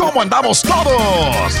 ¿Cómo andamos todos?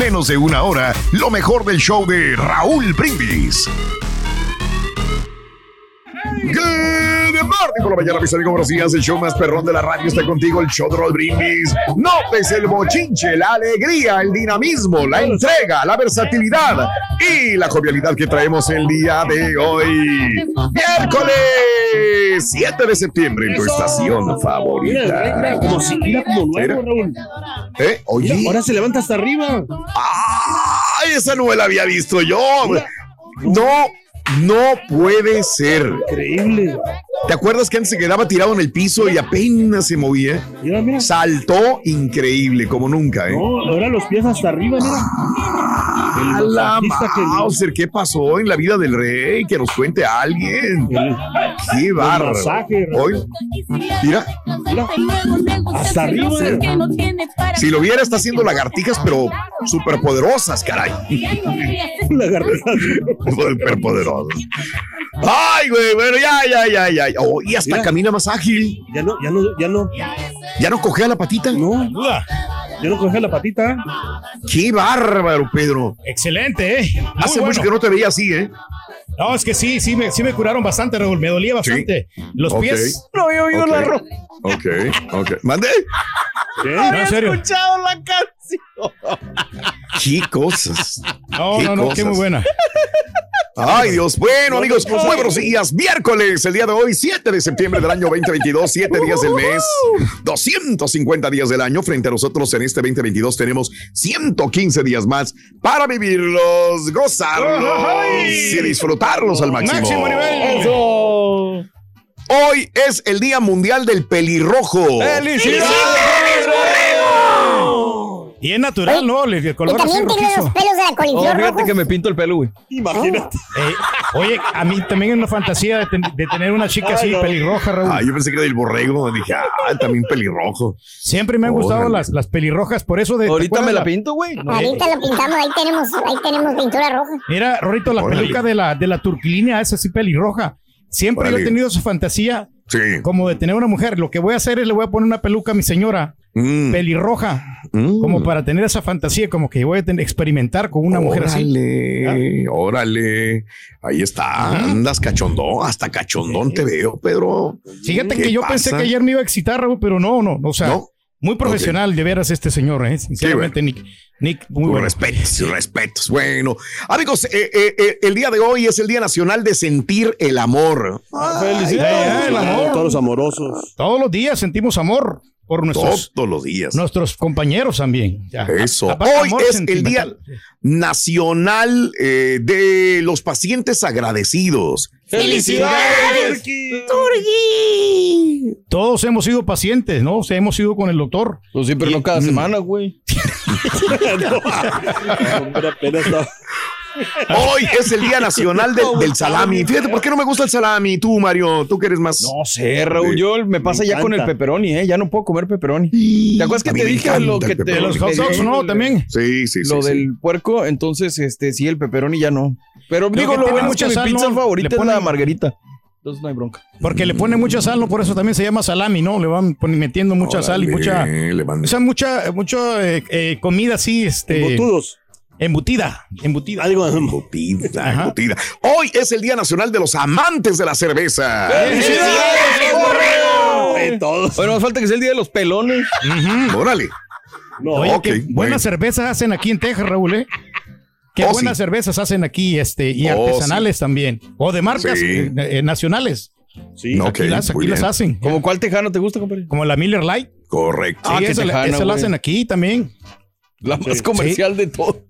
menos de una hora lo mejor del show de Raúl Brindis. Good morning por la mañana, mis amigos. Buenos días. El show más perrón de la radio está contigo. El show de Raúl Brindis. Notes el bochinche, la alegría, el dinamismo, la entrega, la versatilidad y la jovialidad que traemos el día de hoy. Miércoles 7 de septiembre en tu estación favorita. Como si mira como nuevo, Raúl. ¿Eh? Oye. Ahora se levanta hasta arriba. ¡Ay, esa no la había visto yo! No, no puede ser. Increíble. ¿Te acuerdas que antes se quedaba tirado en el piso y apenas se movía? Mira, mira. Saltó increíble, como nunca, ¿eh? No, ahora los pies hasta arriba, mira. ¡A El la masajista que- Mauser! ¿Qué pasó en la vida del rey? Que nos cuente alguien. El- ¡Qué masaje, Hoy, mira, Mira, hasta arriba. si lo viera, está haciendo lagartijas, pero súper poderosas, caray. Lagartijas. Súper poderosas. ¡Ay, güey! Bueno, ya, ya, ya, ya. Oh, y hasta Mira. camina más ágil. Ya no, ya no, ya no. ¿Ya no cogea la patita? No, ya no coge la patita. ¡Qué bárbaro, Pedro! Excelente, ¿eh? Muy Hace bueno. mucho que no te veía así, ¿eh? No, es que sí, sí me, sí me curaron bastante, Raúl. Me dolía bastante. Los pies. No había oído la ro- Ok, ok. ¿Mande? ¿Qué? No, en serio. ¡Qué cosas! No, ¿Qué no, no, qué muy buena. Ay, Dios. Bueno, amigos, muy buenos días. Miércoles, el día de hoy, 7 de septiembre del año 2022, 7 días del mes, 250 días del año. Frente a nosotros en este 2022 tenemos 115 días más para vivirlos, gozarlos y disfrutarlos al máximo. Máximo nivel. Eso. Hoy es el Día Mundial del Pelirrojo. Y es natural, ¿no? El, el Y color así también tiene rojizo. los pelos de la coliflor fíjate rojos. que me pinto el pelo, güey. Imagínate. Eh, oye, a mí también es una fantasía de, ten- de tener una chica así, Ay, no. pelirroja, Raúl. Ah, yo pensé que era del borrego. Dije, ah, también pelirrojo. Siempre me han gustado las, las pelirrojas, por eso de. ¿te Ahorita me la pinto, güey. Ahorita lo pintamos, ahí tenemos, ahí tenemos pintura roja. Mira, Rorito, la Órale. peluca de la, de la turquilínea, esa así pelirroja. Siempre yo he tenido esa fantasía Sí. como de tener una mujer. Lo que voy a hacer es le voy a poner una peluca a mi señora Mm. pelirroja, Mm. como para tener esa fantasía, como que voy a tener, experimentar con una mujer así. Órale, órale. Ahí está. Andas cachondón. Hasta cachondón te veo, Pedro. Fíjate ¿Qué que yo pasa? pensé que ayer me iba a excitar, Raúl, pero no, no, o sea, ¿No? muy profesional de veras este señor, ¿eh? Sinceramente, Nick, Nick, muy bueno. respetos, respetos. Bueno, amigos, eh, eh, eh, el día de hoy es el Día Nacional de Sentir el Amor. Felicidades. Ay, el amor. A Todos los amorosos. Todos los días sentimos amor por nuestros, Todos los días. nuestros compañeros también. Ya. Eso. Hoy es el Día. Nacional eh, de los Pacientes Agradecidos. ¡Felicidades! Todos hemos sido pacientes, ¿no? O sea, hemos ido con el doctor. Pues sí, pero no cada semana, güey. Hombre, apenas Hoy es el Día Nacional del- del Salami. Fíjate, ¿por qué no me gusta el salami? Tú, Mario, tú que eres más. No sé, Raúl. Yo me pasa Me ya con el pepperoni, ¿eh? Ya no puedo comer pepperoni. ¿Te acuerdas que te dije lo que te. Los hot dogs, ¿no? También. Sí, sí, sí. Lo sí. del puerco, entonces, este, sí, el pepperoni ya no. Pero Creo digo, lo bueno que mi sal, pizza ¿no? favorita Le es la margarita. Entonces no hay bronca. Porque le pone mucha sal, ¿no? Por eso también se llama salami, ¿no? Le van metiendo mucha sal y mucha. le van- O sea, mucha, mucha eh, eh, comida así, este. Embutudos. Embutida. Embutida. Digo, Embutida, Ajá. embutida. Hoy es el Día Nacional de los Amantes de la Cerveza. Eh, todos. Bueno, más falta que sea el día de los pelones. Órale. No, Oye, ok, qué bueno. buenas cervezas hacen aquí en Texas, Raúl, ¿eh? Qué Oh, buenas sí. cervezas hacen aquí, este, y Oh, artesanales también. O de marcas Sí. eh, eh, nacionales. sí. No, Aquí las, aquí las hacen. ¿Como cuál tejano te gusta, compadre? Como la Miller Light. Correcto. Ah, esa, la- tejana, esa la hacen aquí también. La más comercial de todo.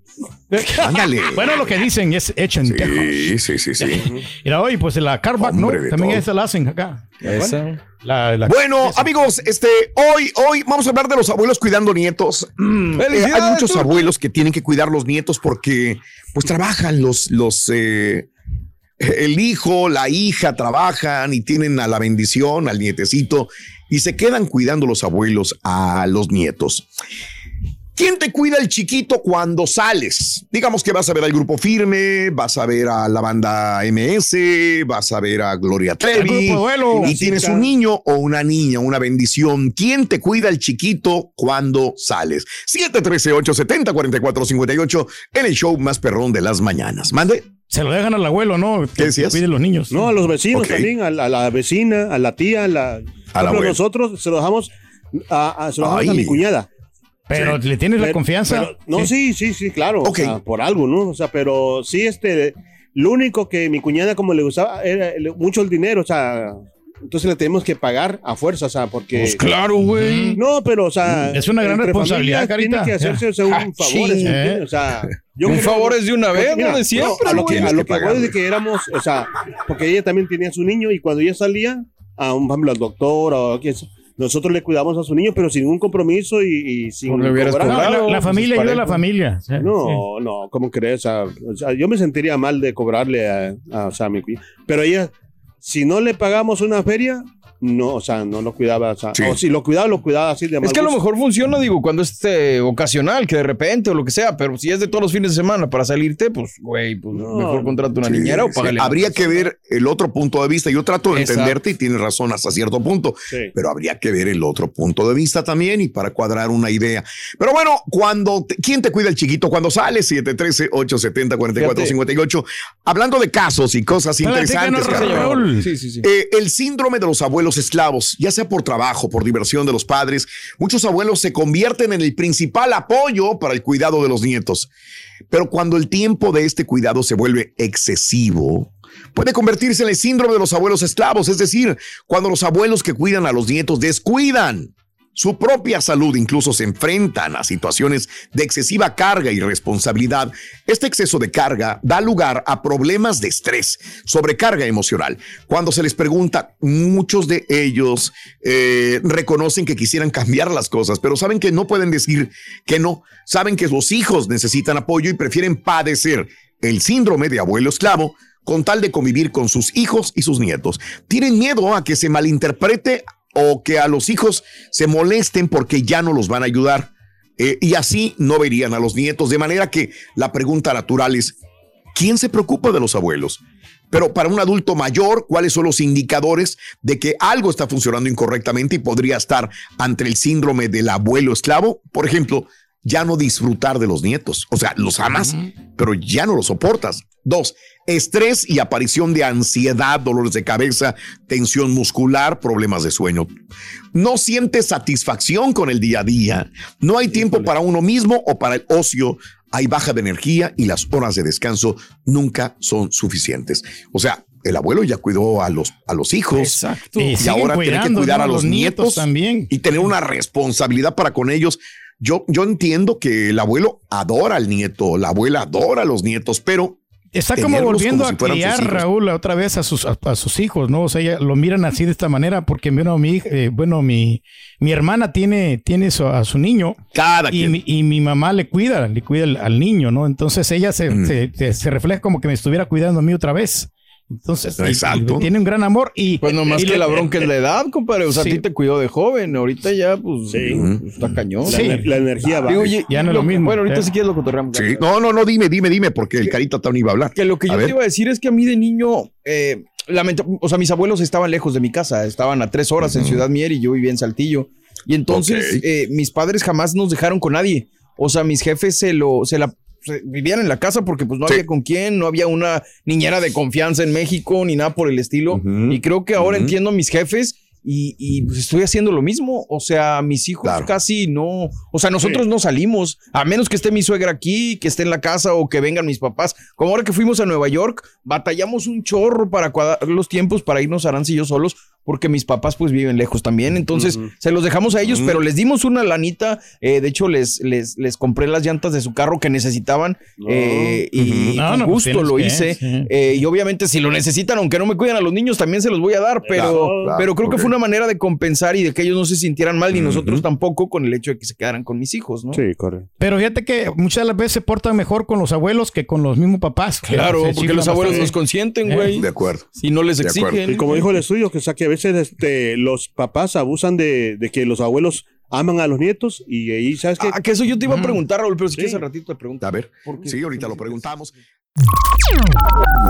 Ándale. Bueno, lo que dicen es echen tejos. Sí, sí, sí, sí. Mira, oye, pues la carback, ¿no? También todo. esa la hacen acá. Esa. La, la- Bueno, esa. amigos, este, hoy, hoy vamos a hablar de los abuelos cuidando nietos. Mm, eh, ¡Felicidades, hay muchos abuelos que tienen que cuidar los nietos porque, pues, trabajan los, los, eh, el hijo, la hija trabajan y tienen a la bendición, al nietecito, y se quedan cuidando los abuelos a los nietos. ¿Quién te cuida el chiquito cuando sales? Digamos que vas a ver al grupo firme, vas a ver a la banda MS, vas a ver a Gloria Trevi grupo duelo. y tienes un niño o una niña, una bendición. ¿Quién te cuida el chiquito cuando sales? 713-870-4458 en el show más perrón de las mañanas. Mande. Se lo dejan al abuelo, ¿no? Que decías? Cuide los niños. No, a los vecinos también, a la, a la vecina, a la tía, a la. Ejemplo, abuela. nosotros se lo dejamos a, a- se lo dejamos a mi cuñada. Pero le tienes la Pero- confianza. pero- no, sí, sí, sí, claro. Ok. o sea, por algo, ¿no? O sea, pero sí, este, lo único que mi cuñada como le gustaba era mucho el dinero, o sea, entonces le tenemos que pagar a fuerza, o sea, porque... Pues claro, güey. No, pero, o sea... Es una gran responsabilidad, familias Tiene Carita. que hacerse o sea, Ah, un favor, ching, ¿eh? o sea... yo Un favor es de una vez, Mira, no de siempre. no, a lo que, a lo que que voy pagarle. de que éramos, o sea, porque ella también tenía su niño y cuando ella salía a un, por ejemplo, al doctor o a quien sea, nosotros le cuidamos a su niño, pero sin ningún compromiso y, y sin le hubieras cobrado. la, la familia ayuda a la familia. Sí, sí. No, no, ¿cómo crees? O sea, o sea, yo me sentiría mal de cobrarle a, a, o sea, a mi. Pero ella, si no le pagamos una feria, no, o sea, no lo cuidaba. O, sea, Sí. o si lo cuidaba, lo cuidaba así de mal Es que a lo gusto. mejor funciona, digo, cuando es este, ocasional, que de repente o lo que sea, pero si es de todos los fines de semana para salirte, pues, güey, pues No. mejor contrata una Sí, niñera o sí. págale. Habría que ver el otro punto de vista. Yo trato de Exacto. entenderte y tienes razón hasta cierto punto, Sí. pero habría que ver el otro punto de vista también y para cuadrar una idea. Pero bueno, cuando te- ¿quién te cuida el chiquito cuando sales? 713-870-4458. Hablando de casos y cosas interesantes. Raúl. Sí, sí, sí. Eh, el síndrome de los abuelos esclavos, ya sea por trabajo, por diversión de los padres, muchos abuelos se convierten en el principal apoyo para el cuidado de los nietos. Pero cuando el tiempo de este cuidado se vuelve excesivo, puede convertirse en el síndrome de los abuelos esclavos, es decir, cuando los abuelos que cuidan a los nietos descuidan su propia salud, incluso se enfrentan a situaciones de excesiva carga y responsabilidad. Este exceso de carga da lugar a problemas de estrés, sobrecarga emocional. Cuando se les pregunta, muchos de ellos eh, reconocen que quisieran cambiar las cosas, pero saben que no pueden decir que no. Saben que los hijos necesitan apoyo y prefieren padecer el síndrome de abuelo esclavo con tal de convivir con sus hijos y sus nietos. Tienen miedo a que se malinterprete o que a los hijos se molesten porque ya no los van a ayudar. Eh, y así no verían a los nietos. De manera que la pregunta natural es, ¿quién se preocupa de los abuelos? Pero para un adulto mayor, ¿cuáles son los indicadores de que algo está funcionando incorrectamente y podría estar ante el síndrome del abuelo esclavo? Por ejemplo, ya no disfrutar de los nietos. O sea, los amas, pero ya no los soportas. Dos, estrés y aparición de ansiedad, dolores de cabeza, tensión muscular, problemas de sueño. No sientes satisfacción con el día a día. No hay tiempo para uno mismo o para el ocio. Hay baja de energía y las horas de descanso nunca son suficientes. O sea, el abuelo ya cuidó a los, a los hijos. Exacto. Y ahora tiene que cuidar ¿no? a los nietos también. y tener una responsabilidad para con ellos. Yo, yo entiendo que el abuelo adora al nieto, la abuela adora a los nietos, pero Está como volviendo como a criar. Raúl, otra vez a sus, a, a sus hijos, ¿no? O sea, ya lo miran así de esta manera porque, bueno, mi, eh, bueno, mi, mi hermana tiene, tiene su- a su niño cada y quien. mi, y mi mamá le cuida, le cuida al, al niño, ¿no? Entonces ella se, Mm. se, se- se refleja como que me estuviera cuidando a mí otra vez. Entonces, y- Exacto. y tiene un gran amor y... Pues nomás y que la bronca es la edad, compadre. O sea, Sí. a ti te cuidó de joven. Ahorita ya, pues, Sí. está cañón. La, Sí. la energía va. Digo, oye, Ya no es lo mismo. Bueno, ahorita Ya. si quieres lo cotorreamos. Sí. No, no, no, dime, dime, dime, porque el carita Tony iba a hablar. Que lo que A yo ver. te iba a decir es que a mí de niño, eh, lamenta- o sea, mis abuelos estaban lejos de mi casa, estaban a tres horas en Ciudad Mier y yo vivía en Saltillo. Y entonces eh, mis padres jamás nos dejaron con nadie. O sea, mis jefes se lo, se la vivían en la casa porque pues no Sí. había con quién, no había una niñera de confianza en México ni nada por el estilo. Y creo que ahora entiendo a mis jefes y, y, pues estoy haciendo lo mismo. O sea, mis hijos Claro. casi no. O sea, nosotros no salimos, a menos que esté mi suegra aquí, que esté en la casa o que vengan mis papás. Como ahora que fuimos a Nueva York, batallamos un chorro para cuadrar los tiempos para irnos y yo solos, porque mis papás pues viven lejos también. Entonces se los dejamos a ellos, pero les dimos una lanita. eh, de hecho, les, les, les compré las llantas de su carro que necesitaban eh, y No, no, pues gusto tienes lo que, hice. sí. Eh, y obviamente si lo necesitan, aunque no me cuidan a los niños, también se los voy a dar. Pero, Claro, pero creo que fue una manera de compensar y de que ellos no se sintieran mal, ni nosotros tampoco, con el hecho de que se quedaran con mis hijos, ¿no? Sí, correcto. Pero fíjate que muchas de las veces se portan mejor con los abuelos que con los mismos papás. Claro, porque los abuelos bastante. nos consienten, Eh, güey. De acuerdo. Si no les De acuerdo. exigen. Y como dijo el estudio, que, o sea, que a veces este, los papás abusan de, de que los abuelos aman a los nietos y ahí, ¿sabes qué? Ah, que eso yo te iba a preguntar, Raúl, pero si quieres al ratito te pregunto. A ver, ¿Por qué? sí, ahorita lo preguntamos.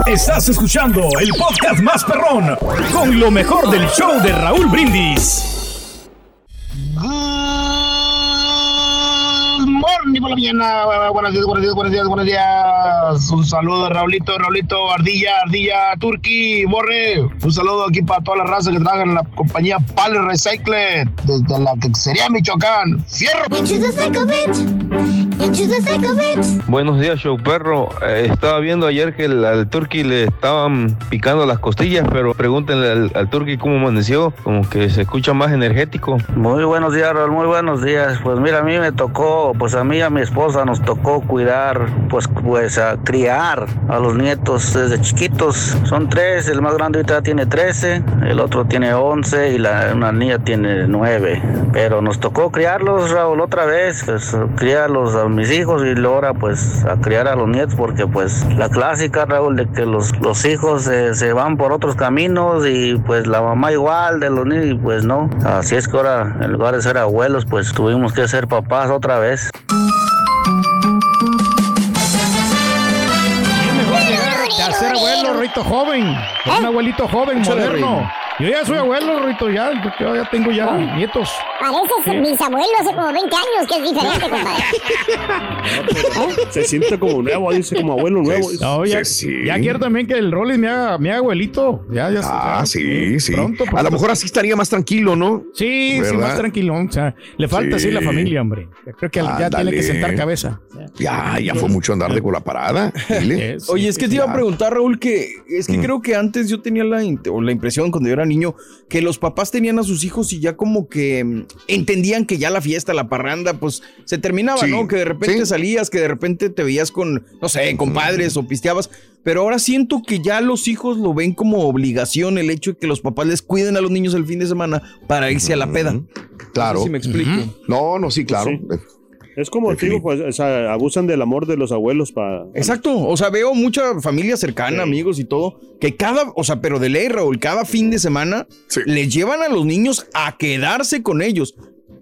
Estás escuchando el podcast más perrón con lo mejor del show de Raúl Brindis. Good morning por la mañana. Buenos días, buenos días, buenos días, buenos días. Un saludo a Raulito, Raulito, Ardilla, Ardilla, Turki, Borre. Un saludo aquí para toda la raza que trabaja en la compañía Pal Recycle desde la que sería Michoacán. ¡Fierro! Buenos días, show perro. Eh, estaba viendo ayer que el- al turqui le estaban picando las costillas, pero pregúntenle al, al turqui cómo amaneció, como que se escucha más energético. Muy buenos días, Raúl, muy buenos días. Pues mira, a mí me tocó, pues a mí y a mi esposa nos tocó cuidar, pues, pues a criar a los nietos desde chiquitos. Son tres, el más grande ahorita tiene 13, el otro tiene 11 y la, una niña tiene 9. Pero nos tocó criarlos, Raúl, otra vez, pues criarlos a mis hijos y ahora pues a criar a los nietos porque pues la clásica, Raúl, de que los, los hijos eh, se van por otros caminos y pues la mamá igual de los niños y pues no. Así es que ahora en lugar de ser abuelos pues tuvimos que ser papás otra vez. Es mejor llegar a ser abuelo, Rito joven. Un abuelito joven, moderno. Yo ya soy abuelo, Rito, ya. Yo ya tengo ya nietos. Pareces mis abuelos hace como 20 años, que es diferente, compadre. Se siente como nuevo, dice como abuelo nuevo. Sí. No, ya, Sí, sí. ya quiero también que el Rollis me haga, me haga abuelito. Ya, ya. Ah, ya, sí, sí. Pronto, A lo mejor así estaría más tranquilo, ¿no? Sí, sí, más tranquilo. O sea, le falta Sí. así la familia, hombre. Creo que ya tiene que sentar cabeza. Ya, ya fue mucho andar de con la parada. Dile. Oye, es que te iba a preguntar, Raúl, que es que Mm. creo que antes yo tenía la, la impresión cuando yo era niño que los papás tenían a sus hijos y ya como que mm, entendían que ya la fiesta, la parranda, pues se terminaba, Sí. ¿no? Que de repente Sí. salías, que de repente te veías con, no sé, con padres o pisteabas. Pero ahora siento que ya los hijos lo ven como obligación el hecho de que los papás les cuiden a los niños el fin de semana para irse a la peda. Claro. No sé si me explico. No, no, sí, claro. Sí. Es como te digo, pues, o sea, abusan del amor de los abuelos para... Exacto, o sea, veo mucha familia cercana, amigos y todo, que cada, o sea, pero de ley, Raúl, cada fin de semana Sí. le llevan a los niños a quedarse con ellos.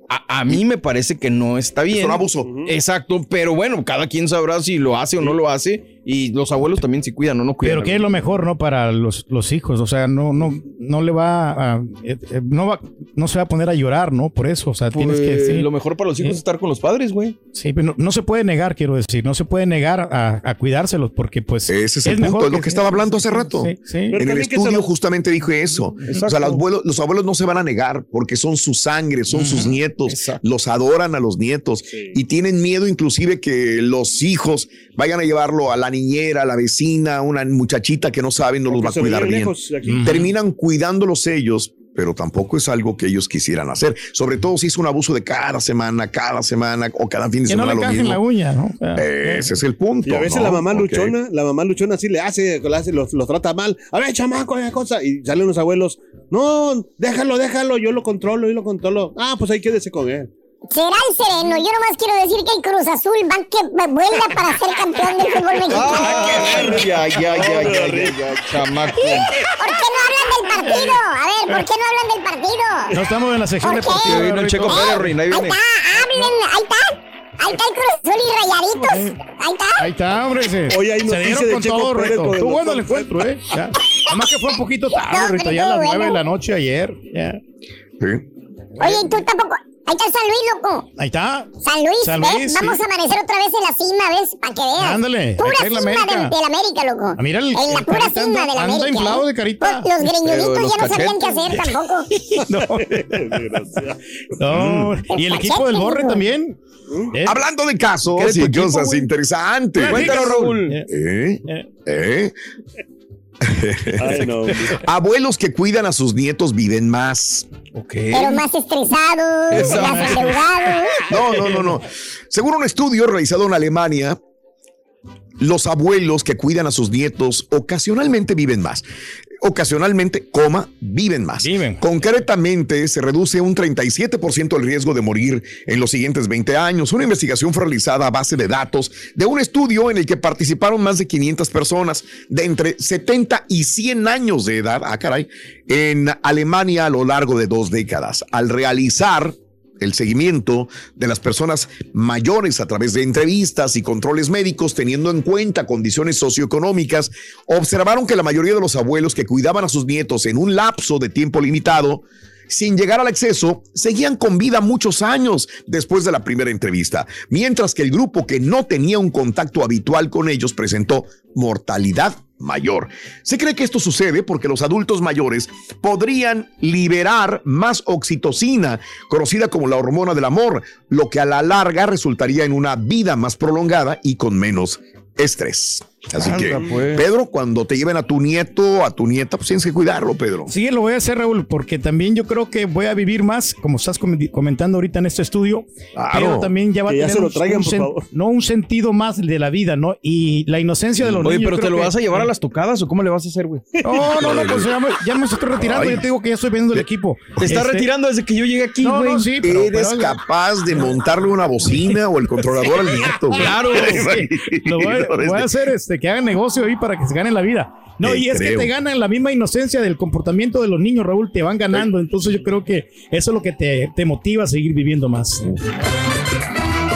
A, a mí me parece que no está bien. Es un abuso. Exacto, pero bueno, cada quien sabrá si lo hace o no lo hace y los abuelos también si cuidan o no cuidan. Pero ¿qué es lo mejor, no? Para los, los hijos. O sea, no, no, no le va a. eh, eh, no, va, no se va a poner a llorar, ¿no? Por eso. O sea, tienes que. Pues, sí. Lo mejor para los hijos es estar con los padres, güey. Sí, pero no, no se puede negar, quiero decir. No se puede negar a, a cuidárselos porque, pues. Ese es el mejor punto, es lo que estaba hablando hace rato. Sí, sí. En el que estudio lo- justamente dijo eso. O sea, los abuelos, los abuelos no se van a negar porque son su sangre, son sus nietos, Exacto. los adoran a los nietos Sí. y tienen miedo inclusive que los hijos vayan a llevarlo a la niñera, la vecina, una muchachita que no saben, no los Porque va a cuidar bien. aquí. Terminan cuidándolos ellos, pero tampoco es algo que ellos quisieran hacer. Sobre todo si es un abuso de cada semana, cada semana o cada fin de Que no semana le lo cajen mismo. la uña, ¿no? O sea, Ese es el punto. Y a veces ¿no? la mamá Ok. luchona, la mamá luchona así le hace, le hace los, los trata mal. A ver, chamaco, esa cosa. Y salen los abuelos. No, déjalo, déjalo, yo lo controlo, yo lo controlo. Ah, pues ahí quédese con él. Será el sereno. Yo nomás quiero decir que el Cruz Azul va que vuelva para ser campeón del fútbol mexicano. Ya, ya, ya, ya, ya, ya, chamaco. ¿Por qué no hablan del partido? A ver, ¿por qué no hablan del partido? no estamos en la sección. Ahí vino el. Checo Pérez, Reina, ahí Ahí viene. está, hablen, ahí está. Ahí está el Cruz Azul y Rayaditos. Ahí está. Ahí está, hombre. Se, Hoy hay se dieron de con Checo todo, Pérez Rito. con el Estuvo bueno el encuentro, ¿eh? Ya. Nomás que fue un poquito tarde, No, Rito. pero Ya a las nueve de la noche ayer. Ya. Sí. Oye, y tú tampoco. Ahí está San Luis, loco. Ahí está. San Luis, San ¿ves? Luis, Vamos sí. a amanecer otra vez en la cima, ¿ves? Para que veas. Ándale, Pura cima la América. de, de la América, loco. Ah, mira el- En la el pura carita cima anda- de la anda América. inflado ¿eh? de carita. Pues, los greñuditos Pero los ya no sabían qué hacer tampoco. No. Y el equipo del Borre también. ¿eh? Hablando de casos ¿Qué de tu y cosas interesantes. Cuéntanos, Raúl. Eh, ¿Eh? Ay, no. hombre. Abuelos que cuidan a sus nietos viven más. Pero más estresados, más endeudados. No, no, no, no. Según un estudio realizado en Alemania, los abuelos que cuidan a sus nietos ocasionalmente viven más. Ocasionalmente, coma, viven más. Viven. Concretamente, se reduce un 37% el riesgo de morir en los siguientes 20 años. Una investigación fue realizada a base de datos de un estudio en el que participaron más de 500 personas de entre 70 y 100 años de edad, ah, caray, en Alemania a lo largo de dos décadas. Al realizar el seguimiento de las personas mayores a través de entrevistas y controles médicos, teniendo en cuenta condiciones socioeconómicas, observaron que la mayoría de los abuelos que cuidaban a sus nietos en un lapso de tiempo limitado, sin llegar al exceso, seguían con vida muchos años después de la primera entrevista, mientras que el grupo que no tenía un contacto habitual con ellos presentó mortalidad mayor. Se cree que esto sucede porque los adultos mayores podrían liberar más oxitocina, conocida como la hormona del amor, lo que a la larga resultaría en una vida más prolongada y con menos estrés. Así que, pues. Pedro, cuando te lleven a tu nieto, a tu nieta, pues tienes que cuidarlo, Pedro. Sí, lo voy a hacer, Raúl, porque también yo creo que voy a vivir más, como estás com- comentando ahorita en este estudio, Claro. pero también ya va a tener se lo un- traigan, un por favor. no un sentido más de la vida, ¿no? Y la inocencia de los Oye, niños. pero te lo que- vas a llevar a las tocadas o cómo le vas a hacer, güey? No, no, no, pues ya me, ya me estoy retirando, Ay. yo te digo que ya estoy viendo el equipo. Te estás Este, retirando desde que yo llegué aquí, No, güey. no, sí, pero, Eres pero- capaz de montarle una bocina o el controlador al nieto. güey. Claro. Lo voy, a- voy a hacer este, que hagan negocio ahí para que se ganen la vida. No, y es creo. que te ganan la misma inocencia del comportamiento de los niños, Raúl, te van ganando. Entonces yo creo que eso es lo que te, te motiva a seguir viviendo más.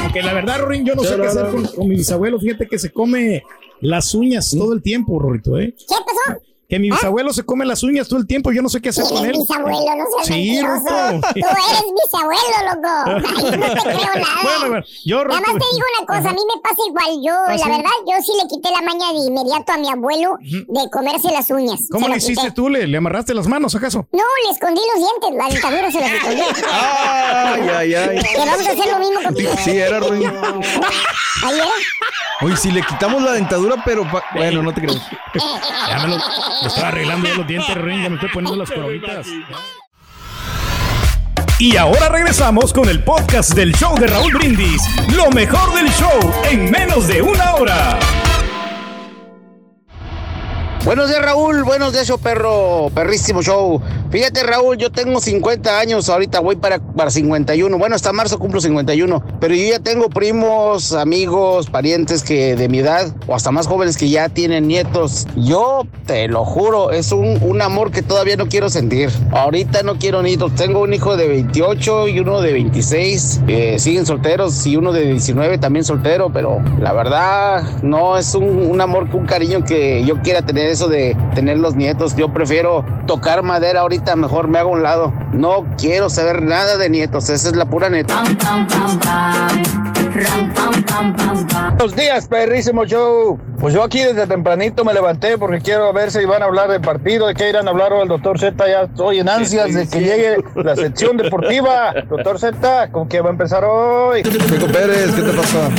Porque la verdad, Rorín, yo no sé qué hacer con, con mi bisabuelo. Fíjate que se come las uñas todo el tiempo, Rorito, ¿eh? ¿Qué pasó? Que mi bisabuelo se come las uñas todo el tiempo. Yo no sé qué hacer con él. bisabuelo, no seas Sí. Ruto. Tú eres bisabuelo, loco. Ay, yo no te creo nada. Bueno, bueno, yo, Nada más te digo una cosa, a mí me pasa igual. Yo, ¿Ah, la sí? verdad, yo sí le quité la maña de inmediato a mi abuelo de comerse las uñas. ¿Cómo le hiciste quité. tú? ¿Le, ¿Le amarraste las manos, acaso? No, le escondí los dientes, la dentadura se las escondí. Ay, ay, ay. Que vamos a hacer lo mismo contigo. Sí, era Ruin. Ahí era. Oye, si le quitamos la dentadura, pero pa- bueno, no te creo. Ya me lo, me estaba arreglando los dientes, Rorín, ya me estoy poniendo las coronitas. Y ahora regresamos con el podcast del show de Raúl Brindis. Lo mejor del show en menos de una hora. Buenos días, Raúl. Buenos días, show perro. Perrísimo show. Fíjate, Raúl, yo tengo 50 años. Ahorita voy para, para 51. Bueno, hasta marzo cumplo 51. Pero yo ya tengo primos, amigos, parientes que de mi edad o hasta más jóvenes que ya tienen nietos. Yo te lo juro, es un, un amor que todavía no quiero sentir. Ahorita no quiero nietos. Tengo un hijo de 28 y uno de 26. Eh, siguen solteros y uno de 19 también soltero. Pero la verdad, no es un, un amor, un cariño que yo quiera tener eso de tener los nietos. Yo prefiero tocar madera ahorita, mejor me hago a un lado. No quiero saber nada de nietos, esa es la pura neta. Buenos días, perrísimo show. Pues yo aquí desde tempranito me levanté porque quiero ver si van a hablar del partido, de qué irán a hablar hoy el doctor Z. Ya estoy en ansias de que llegue la sección deportiva. Doctor Z, ¿con qué va a empezar hoy? Checo Pérez, ¿qué te pasa?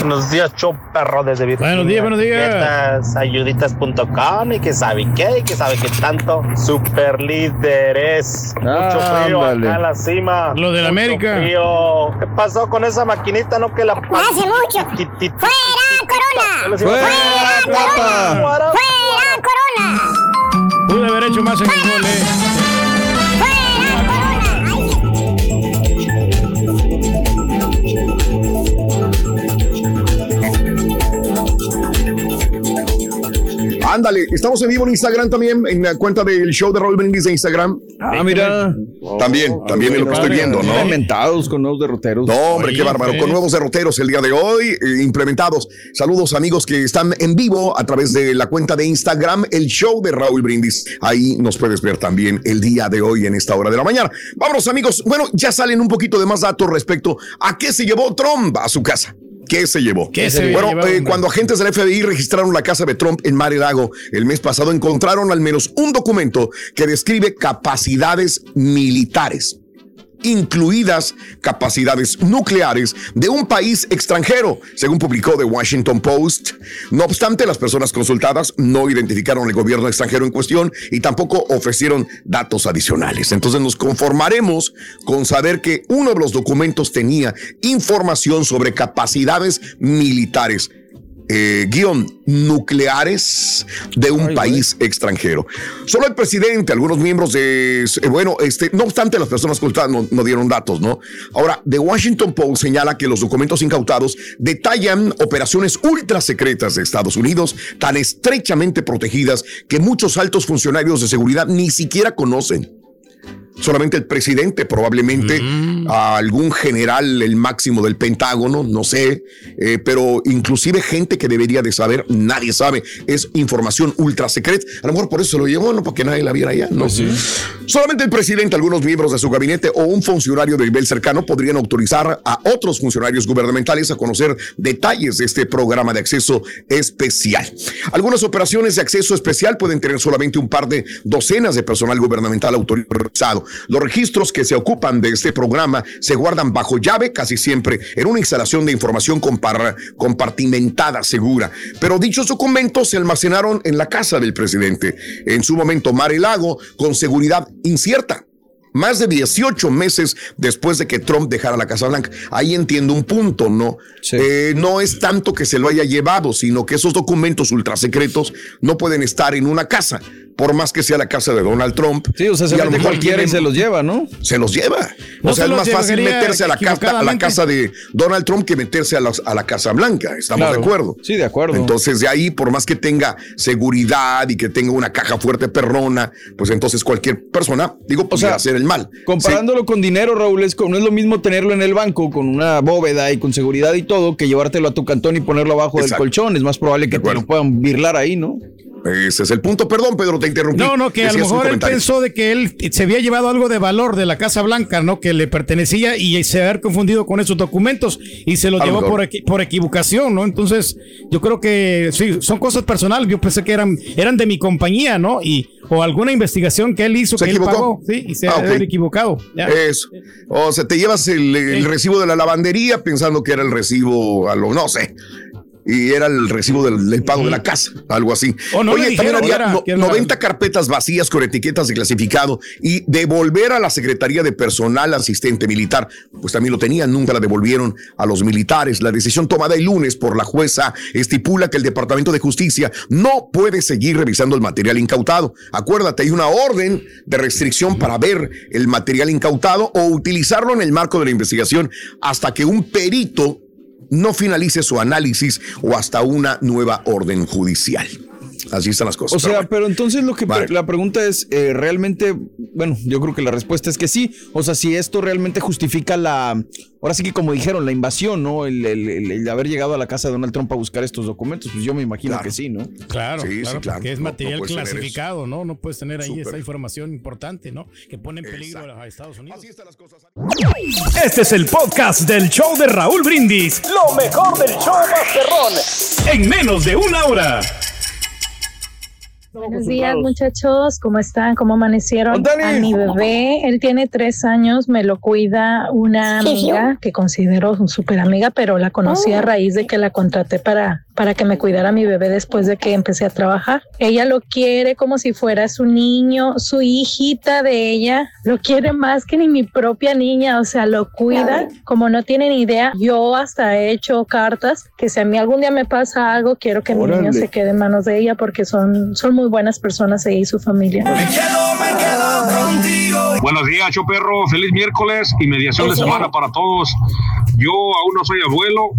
Buenos días, show perro desde Virginia. Buenos días, buenos días. Estas ayuditas.com y que sabe qué y que sabe qué tanto. Super líderes. Mucho frío acá en la cima. Lo del América. frío. ¿Qué pasó con esa maquinita? No que la Hace mucho. ¡Fuera, Corona! ¡Fuera, Plata! ¡Fuera, Corona! Pude haber hecho más en el gol, Ándale, estamos en vivo en Instagram también, en la cuenta del show de Raúl Brindis de Instagram. Ah, mira. También, también es lo que estoy viendo, ¿no? Inventados con nuevos derroteros. No, hombre, qué bárbaro. Con nuevos derroteros el día de hoy eh, implementados. Saludos amigos que están en vivo a través de la cuenta de Instagram, el show de Raúl Brindis. Ahí nos puedes ver también el día de hoy en esta hora de la mañana. Vámonos amigos. Bueno, ya salen un poquito de más datos respecto a qué se llevó Trump a su casa. ¿Qué se llevó? ¿Qué se bueno, llevó, eh, cuando agentes del FBI registraron la casa de Trump en Mar Lago el mes pasado, encontraron al menos un documento que describe capacidades militares incluidas capacidades nucleares de un país extranjero, según publicó The Washington Post. No obstante, las personas consultadas no identificaron el gobierno extranjero en cuestión y tampoco ofrecieron datos adicionales. Entonces nos conformaremos con saber que uno de los documentos tenía información sobre capacidades militares eh, guion nucleares de un país extranjero. Solo el presidente, algunos miembros de, eh, bueno, este, no obstante las personas consultadas no, no, dieron datos, ¿no? Ahora, The Washington Post señala que los documentos incautados detallan operaciones ultra secretas de Estados Unidos, tan estrechamente protegidas que muchos altos funcionarios de seguridad ni siquiera conocen solamente el presidente, probablemente a algún general, el máximo del Pentágono, no sé, eh, pero inclusive gente que debería de saber, nadie sabe, es información ultra secreta. A lo mejor por eso se lo llevó, no para que nadie la viera allá, no. Solamente el presidente, algunos miembros de su gabinete o un funcionario de nivel cercano podrían autorizar a otros funcionarios gubernamentales a conocer detalles de este programa de acceso especial. Algunas operaciones de acceso especial pueden tener solamente un par de docenas de personal gubernamental autorizado. Los registros que se ocupan de este programa se guardan bajo llave casi siempre en una instalación de información compartimentada segura. Pero dichos documentos se almacenaron en la casa del presidente, en su momento Mar el Lago, con seguridad incierta más de 18 meses después de que Trump dejara la Casa Blanca. Ahí entiendo un punto, ¿no? Eh, no es tanto que se lo haya llevado, sino que esos documentos ultrasecretos no pueden estar en una casa por más que sea la casa de Donald Trump. Sí, o sea, se y a lo mejor y se los lleva, ¿no? Se los lleva. No o sea, se es más fácil meterse a la, casa, a la equivocadamente. casa de Donald Trump que meterse a, la Casa Blanca. ¿Estamos Claro. de acuerdo? Sí, de acuerdo. Entonces, de ahí, por más que tenga seguridad y que tenga una caja fuerte perrona, pues entonces cualquier persona, digo, podría sea, hacer el mal. Comparándolo con dinero, Raúl, es como, no es lo mismo tenerlo en el banco con una bóveda y con seguridad y todo que llevártelo a tu cantón y ponerlo abajo del colchón. Es más probable que te lo puedan birlar ahí, ¿no? Ese es el punto. Perdón, Pedro, te interrumpí. No, no, que a lo mejor él pensó de que él se había llevado algo de valor de la Casa Blanca, ¿no? Que le pertenecía y se había confundido con esos documentos y se los A lo llevó por, equi- por equivocación, ¿no? Entonces, yo creo que sí, son cosas personales. Yo pensé que eran, eran de mi compañía, ¿no? Y, o alguna investigación que él hizo, ¿Se que equivocó? él pagó, sí, y se Ah, equivocado. Ya. Eso. O sea, te llevas el, el recibo de la lavandería pensando que era el recibo a lo, no sé. Y era el recibo del, del pago de la casa, algo así. O no le también había que era- no- que era- 90 carpetas vacías con etiquetas de clasificado y devolver a la Secretaría de Personal Asistente Militar, pues también lo tenían, nunca la devolvieron a los militares. La decisión tomada el lunes por la jueza estipula que el Departamento de Justicia no puede seguir revisando el material incautado. Acuérdate, hay una orden de restricción para ver el material incautado o utilizarlo en el marco de la investigación hasta que un perito no finalice su análisis o hasta una nueva orden judicial. Así están las cosas. O sea, pero bueno. pero entonces lo que Vale. la pregunta es eh, realmente, bueno, yo creo que la respuesta es que sí. O sea, si esto realmente justifica la, ahora sí que como dijeron, la invasión, ¿no? El, el- el- el haber llegado a la casa de Donald Trump a buscar estos documentos, pues yo me imagino Claro. que sí, ¿no? Claro, Sí, sí, claro, claro. porque es No, no material clasificado, ¿no? No puedes tener ahí Súper. esa información importante, ¿no? Que pone en peligro Exacto. a Estados Unidos. Así están las cosas. Este es el podcast del show de Raúl Brindis. Lo mejor del show Masterrón. En menos de una hora. Buenos días muchachos, ¿cómo están? ¿Cómo amanecieron? Otani. A mi bebé, él tiene tres años, me lo cuida una amiga que considero su súper amiga, pero la conocí a raíz de que la contraté para, para que me cuidara a mi bebé después de que empecé a trabajar. Ella lo quiere como si fuera su niño, su hijita de ella, lo quiere más que ni mi propia niña, o sea, lo cuida como no tienen idea. Yo hasta he hecho cartas que si a mí algún día me pasa algo, quiero que mi niño se quede en manos de ella porque son, son muy buenas personas ella y su familia. Buenos días, yo perro. Feliz miércoles y mediación de semana para todos. Yo aún no soy abuelo,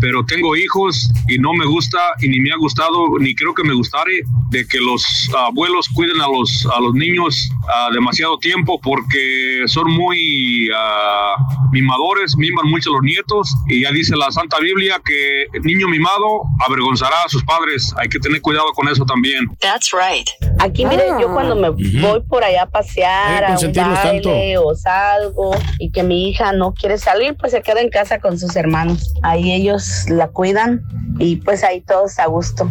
pero tengo hijos y no me gusta y ni me ha gustado ni creo que me gustare de que los abuelos cuiden a los a los niños ah, demasiado tiempo porque son muy ah, mimadores, miman mucho a los nietos y ya dice la Santa Biblia que niño mimado avergonzará a sus padres. Hay que tener cuidado con eso también. That's right. Aquí, miren, yo cuando me voy por allá a pasear, Hay que a un baile o salgo y que mi hija no quiere salir, pues se queda en casa con sus hermanos. Ahí ellos la cuidan y pues ahí todos a gusto.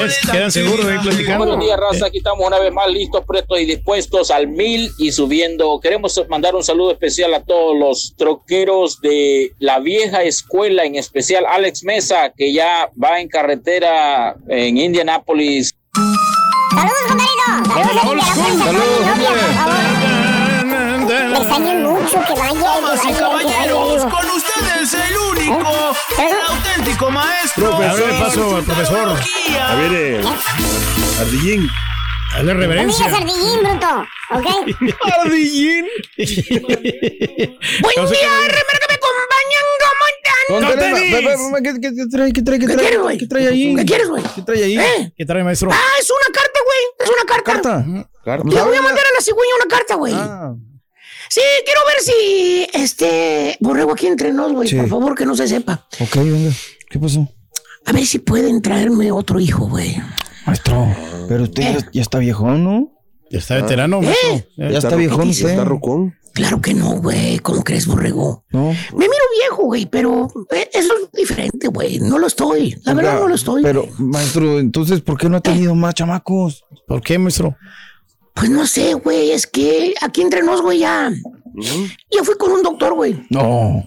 ¿Ves? Quedan seguros ahí platicando. Buenos días, raza. Aquí estamos una vez más listos, pretos y dispuestos al mil y subiendo. Queremos mandar un saludo especial a todos los troqueros de la vieja escuela, en especial Alex Mesa, que ya va en carretera en Indianápolis. Saludos, compadrito. Saludos, Saludos, Me extrañan mucho que vaya. Damas y caballeros, con ustedes el único, el auténtico maestro. Profesor, paso al profesor. A ver, eh, Ardillín. No reverencia. digas ardillín, bruto. ¿Ok? Ardillín. Buen día, remer que me acompañan ve, ve, ¿Qué, qué, qué trae? ¿Qué trae? ¿Qué ¿Qué trae? quieres, güey? ¿Qué trae ahí? ¿Qué quieres, güey? ¿Qué trae ahí? ¿Eh? ¿Qué trae, maestro? Ah, es una carta, carta. ¿Carta? Carta. Le voy a mandar a la cigüeña una carta, güey. Ah. Sí, quiero ver si este borrego aquí entre nos, güey. Sí. Por favor, que no se sepa. Ok, venga. ¿Qué pasó? A ver si pueden traerme otro hijo, güey. Maestro, pero usted Eh. ya, ya está viejón, ¿no? Ya está veterano, maestro. ¿Eh? Ya está viejón dices? usted. Está rucón. Claro que no, güey. ¿Cómo crees, borrego? No. Me miro viejo, güey, pero eh, eso es diferente, güey. No lo estoy. La verdad, no lo estoy. Pero, maestro, entonces, ¿por qué no ha tenido más chamacos? ¿Por qué, maestro? Pues no sé, güey. Es que aquí entre nos, güey, ya. Ya fui con un doctor, güey. No.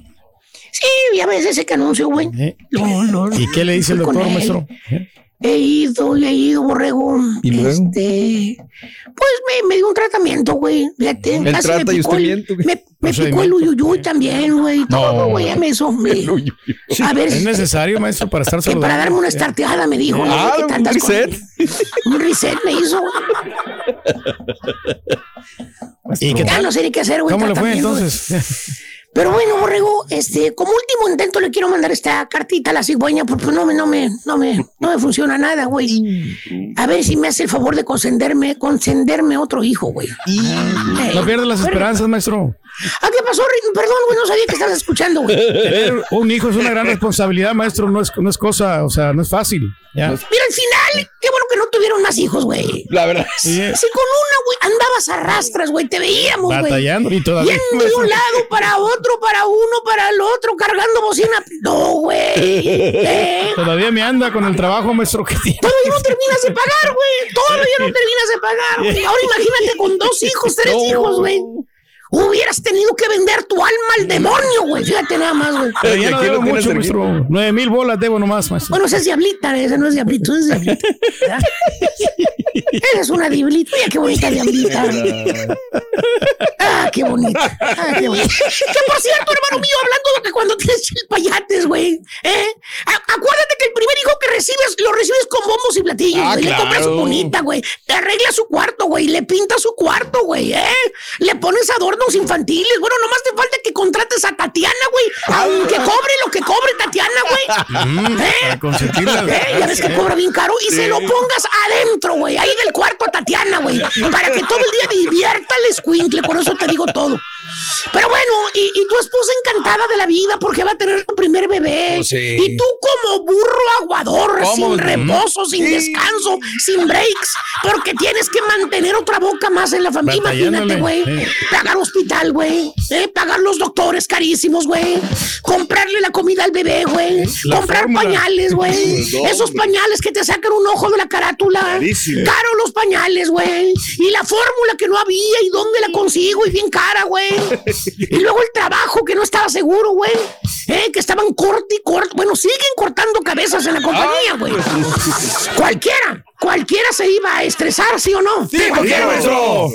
Sí, ya ves ese que anuncio, güey. ¿Eh? No, no, no. ¿Y qué le dice el doctor, maestro? ¿Eh? He ido, he ido, borrego. ¿Y luego? Este, pues me, me dio un tratamiento, güey. Fíjate. El Casi me trata y picó usted el- miente, güey. Me, me picó el uyuyuy también, güey. Todo, güey, ya me hizo, hombre. A ver, ¿Es necesario, maestro, para estar que saludable? para darme una estarteada me dijo. no sé Ah, un reset. cosas. Un reset me hizo. ¿Y qué Ya tal? no sé ni qué hacer, güey. ¿Cómo le fue entonces? Pero bueno, Borrego, este, como último intento le quiero mandar esta cartita a la cigüeña, porque no me, no me, no me, no me funciona nada, güey. A ver si me hace el favor de concederme, concederme otro hijo, güey. Eh, No pierdas las esperanzas, maestro. Ah, ¿qué pasó, Rin? Perdón, güey, no sabía que estabas escuchando, güey. Tener un hijo es una gran responsabilidad, maestro. No es, no es cosa, o sea, no es fácil. Ya. Mira, al final, qué bueno que no tuvieron más hijos, güey. La verdad. Sí, Si con una, güey, andabas a rastras, güey, te veíamos, güey. batallando y todavía. Yendo de un lado para otro, para uno, para el otro, cargando bocina. No, güey. ¿Eh? Todavía me anda con el trabajo, maestro, que tiene. Todavía no terminas de pagar, güey. Todavía no terminas de pagar, güey. Ahora imagínate con dos hijos, tres hijos, güey. Hubieras tenido que vender tu alma al demonio, güey. Fíjate nada más, güey. Pero ya ¿Y no lo mucho, maestro. Nueve mil bolas debo nomás, maestro. Bueno, esa es diablita, esa no es diablito, esa es diablita. Esa es una diablita. Mira qué bonita diablita. Ah, qué bonita. Ah, qué bonita. Que por cierto, hermano mío, hablando de que cuando tienes chilpayates, güey, ¿eh? Acuérdate que el primer hijo que recibes, lo recibes con bombos y platillos, Ah, güey. Le compras claro. bonita, güey. Te arregla su cuarto, güey. Le pinta su cuarto, güey, ¿eh? Le pones infantiles. Bueno, nomás te falta que contrates a Tatiana, güey. Aunque cobre lo que cobre Tatiana, güey. ¿Eh? Para consentirla. ¿Eh? Ya ves que cobra bien caro y se lo pongas adentro, güey, ahí del cuarto a Tatiana, güey, para que todo el día divierta el escuincle, por eso te digo todo. Pero bueno, y, y tu esposa encantada de la vida porque va a tener tu primer bebé. Oh, sí. Y tú como burro aguador, ¿Cómo? sin reposo, sin Sí. descanso, sin breaks, porque tienes que mantener otra boca más en la familia. Imagínate, güey. sí. Pagar hospital, güey. ¿eh? Pagar los doctores carísimos, güey. Comprarle la comida al bebé, güey. La Comprar fórmula. pañales, güey. Esos pañales que te sacan un ojo de la carátula. Carísimo. Caro los pañales, güey. Y la fórmula que no había y dónde la consigo y bien cara, güey. Y luego el trabajo que no estaba seguro, güey. Eh, que estaban corti y corti. Bueno, siguen cortando cabezas en la compañía, güey. Cualquiera, cualquiera se iba a estresar, ¿sí o no? Sí, cualquiera, maestro.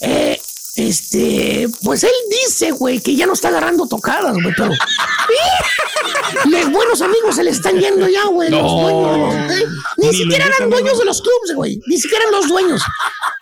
Eh, este, pues él dice, güey, que ya no está agarrando tocadas, güey, pero. Los buenos amigos se le están yendo ya, güey. Los dueños. ¿eh? Ni, Ni siquiera eran dueños ¿no? de los clubs, güey. Ni siquiera eran los dueños.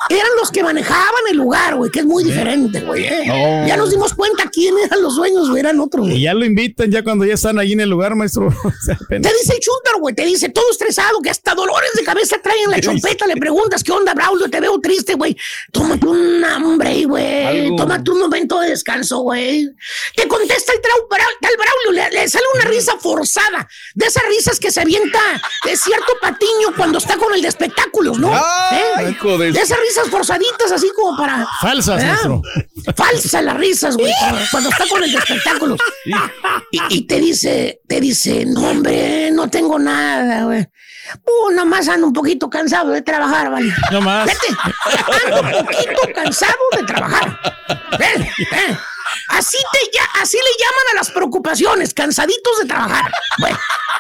Eran los que manejaban el lugar, güey, que es muy diferente, güey. ¿eh? No. Ya nos dimos cuenta quién eran los dueños, güey, eran otros. Y güey. ya lo invitan, ya cuando ya están ahí en el lugar, maestro. Te dice el Chuntar, güey, te dice todo estresado, que hasta dolores de cabeza traen la chompeta. Le preguntas, ¿qué onda, Braulio? Te veo triste, güey. Tómate un hambre, güey. Algo. Tómate un momento de descanso, güey. Te contesta el trau- Bra- tal Braulio, le, le sale una risa forzada. De esas risas que se avienta de cierto patiño cuando está con el de espectáculos, ¿no? Ay, hijo de- de esas risas forzaditas, así como para. Falsas, ¿verdad? maestro. Falsas las risas, güey, cuando está con el de espectáculos. Y y, y te dice, te dice, no, hombre, no tengo nada, güey. Uh, nomás ando un poquito cansado de trabajar, vale. No más. Vete, ando un poquito cansado de trabajar. Así, te, ya, así le llaman a las preocupaciones, cansaditos de trabajar. Bueno,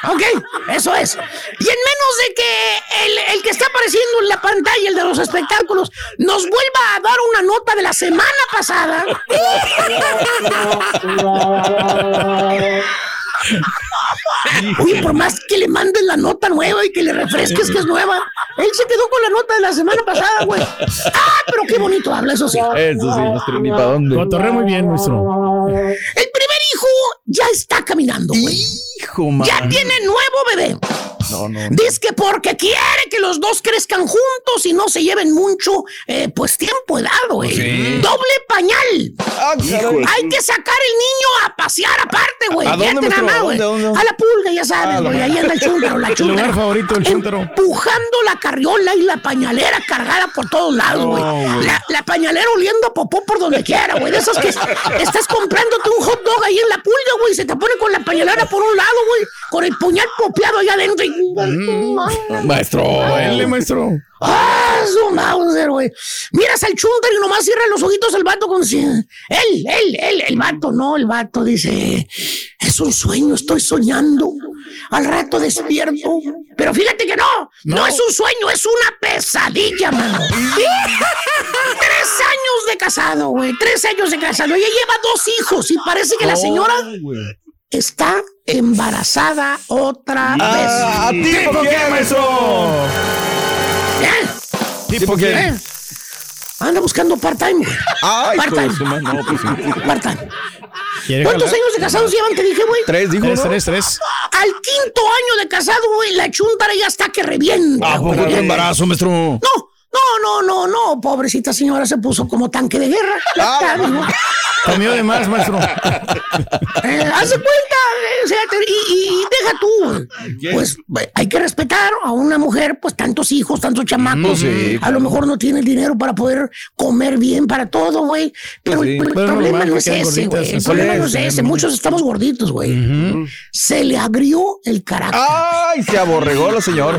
ok, eso es. Y en menos de que el, el que está apareciendo en la pantalla, el de los espectáculos, nos vuelva a dar una nota de la semana pasada. Oye, por más que le mandes la nota nueva y que le refresques que es nueva, él se quedó con la nota de la semana pasada, güey. Ah, pero qué bonito habla, eso sí. Eso sí, maestro, ni para dónde. Cotorrea muy bien, maestro. El primer hijo ya está caminando, güey. Hijo, man. Ya tiene nuevo bebé. No, no. Dice que porque quiere que los dos crezcan juntos y no se lleven mucho, eh, pues tiempo dado, güey. Sí. Doble pañal. Ah. Hay que sacar el niño a pasear aparte, güey. ¿A dónde, nada más, ¿A güey. la pulga, ya sabes, Ah, güey. Ahí anda el chúntaro, la El lugar favorito del chúntaro. Empujando la carriola y la pañalera cargada por todos lados, güey. la, la pañalera oliendo a popó por donde quiera, güey. De esos que estás comprándote un hot dog ahí en la pulga, güey. Se te pone con la pañalera por un lado, güey. Con el puñal popeado allá adentro. y- Maestro. Dale, maestro. ¡Ah, su Mauser, güey! Miras al chúntar y nomás cierra los ojitos el vato con... Él, él, él, el vato, no, el vato dice... Es un sueño, estoy soñando. Al rato despierto. Pero fíjate que no, no, es un sueño, es una pesadilla, mano. Tres años de casado, güey. Tres años de casado. Ella lleva dos hijos y parece que la señora está embarazada otra Ah, vez. ¿tipo qué, maestro? ¿Eh? ¿Tipo qué? ¿Eh? Anda buscando part-time. part-time. pues sí. Part-time. ¿Quiere ¿Cuántos años de casados llevan? Te dije, güey. Tres, dijo, Tres, ¿no? tres, tres. Al quinto año de casado, güey, la chuntara ya está que revienta. ¿A poco embarazo, maestro? No, no, no, no, no. Pobrecita señora se puso como tanque de guerra. Ah. Comió de más, maestro. Eh, haz de cuenta, eh, o sea, y, y- y deja tú, güey. pues güey, hay que respetar a una mujer, pues tantos hijos, tantos chamacos. sí, a lo mejor no tiene el dinero para poder comer bien para todo, güey. Pero Sí. el, el Pero problema no es ese, güey. El problema es, no es ese. Muchos estamos gorditos, güey. Se le agrió el carácter. Ay, se aborregó la señora.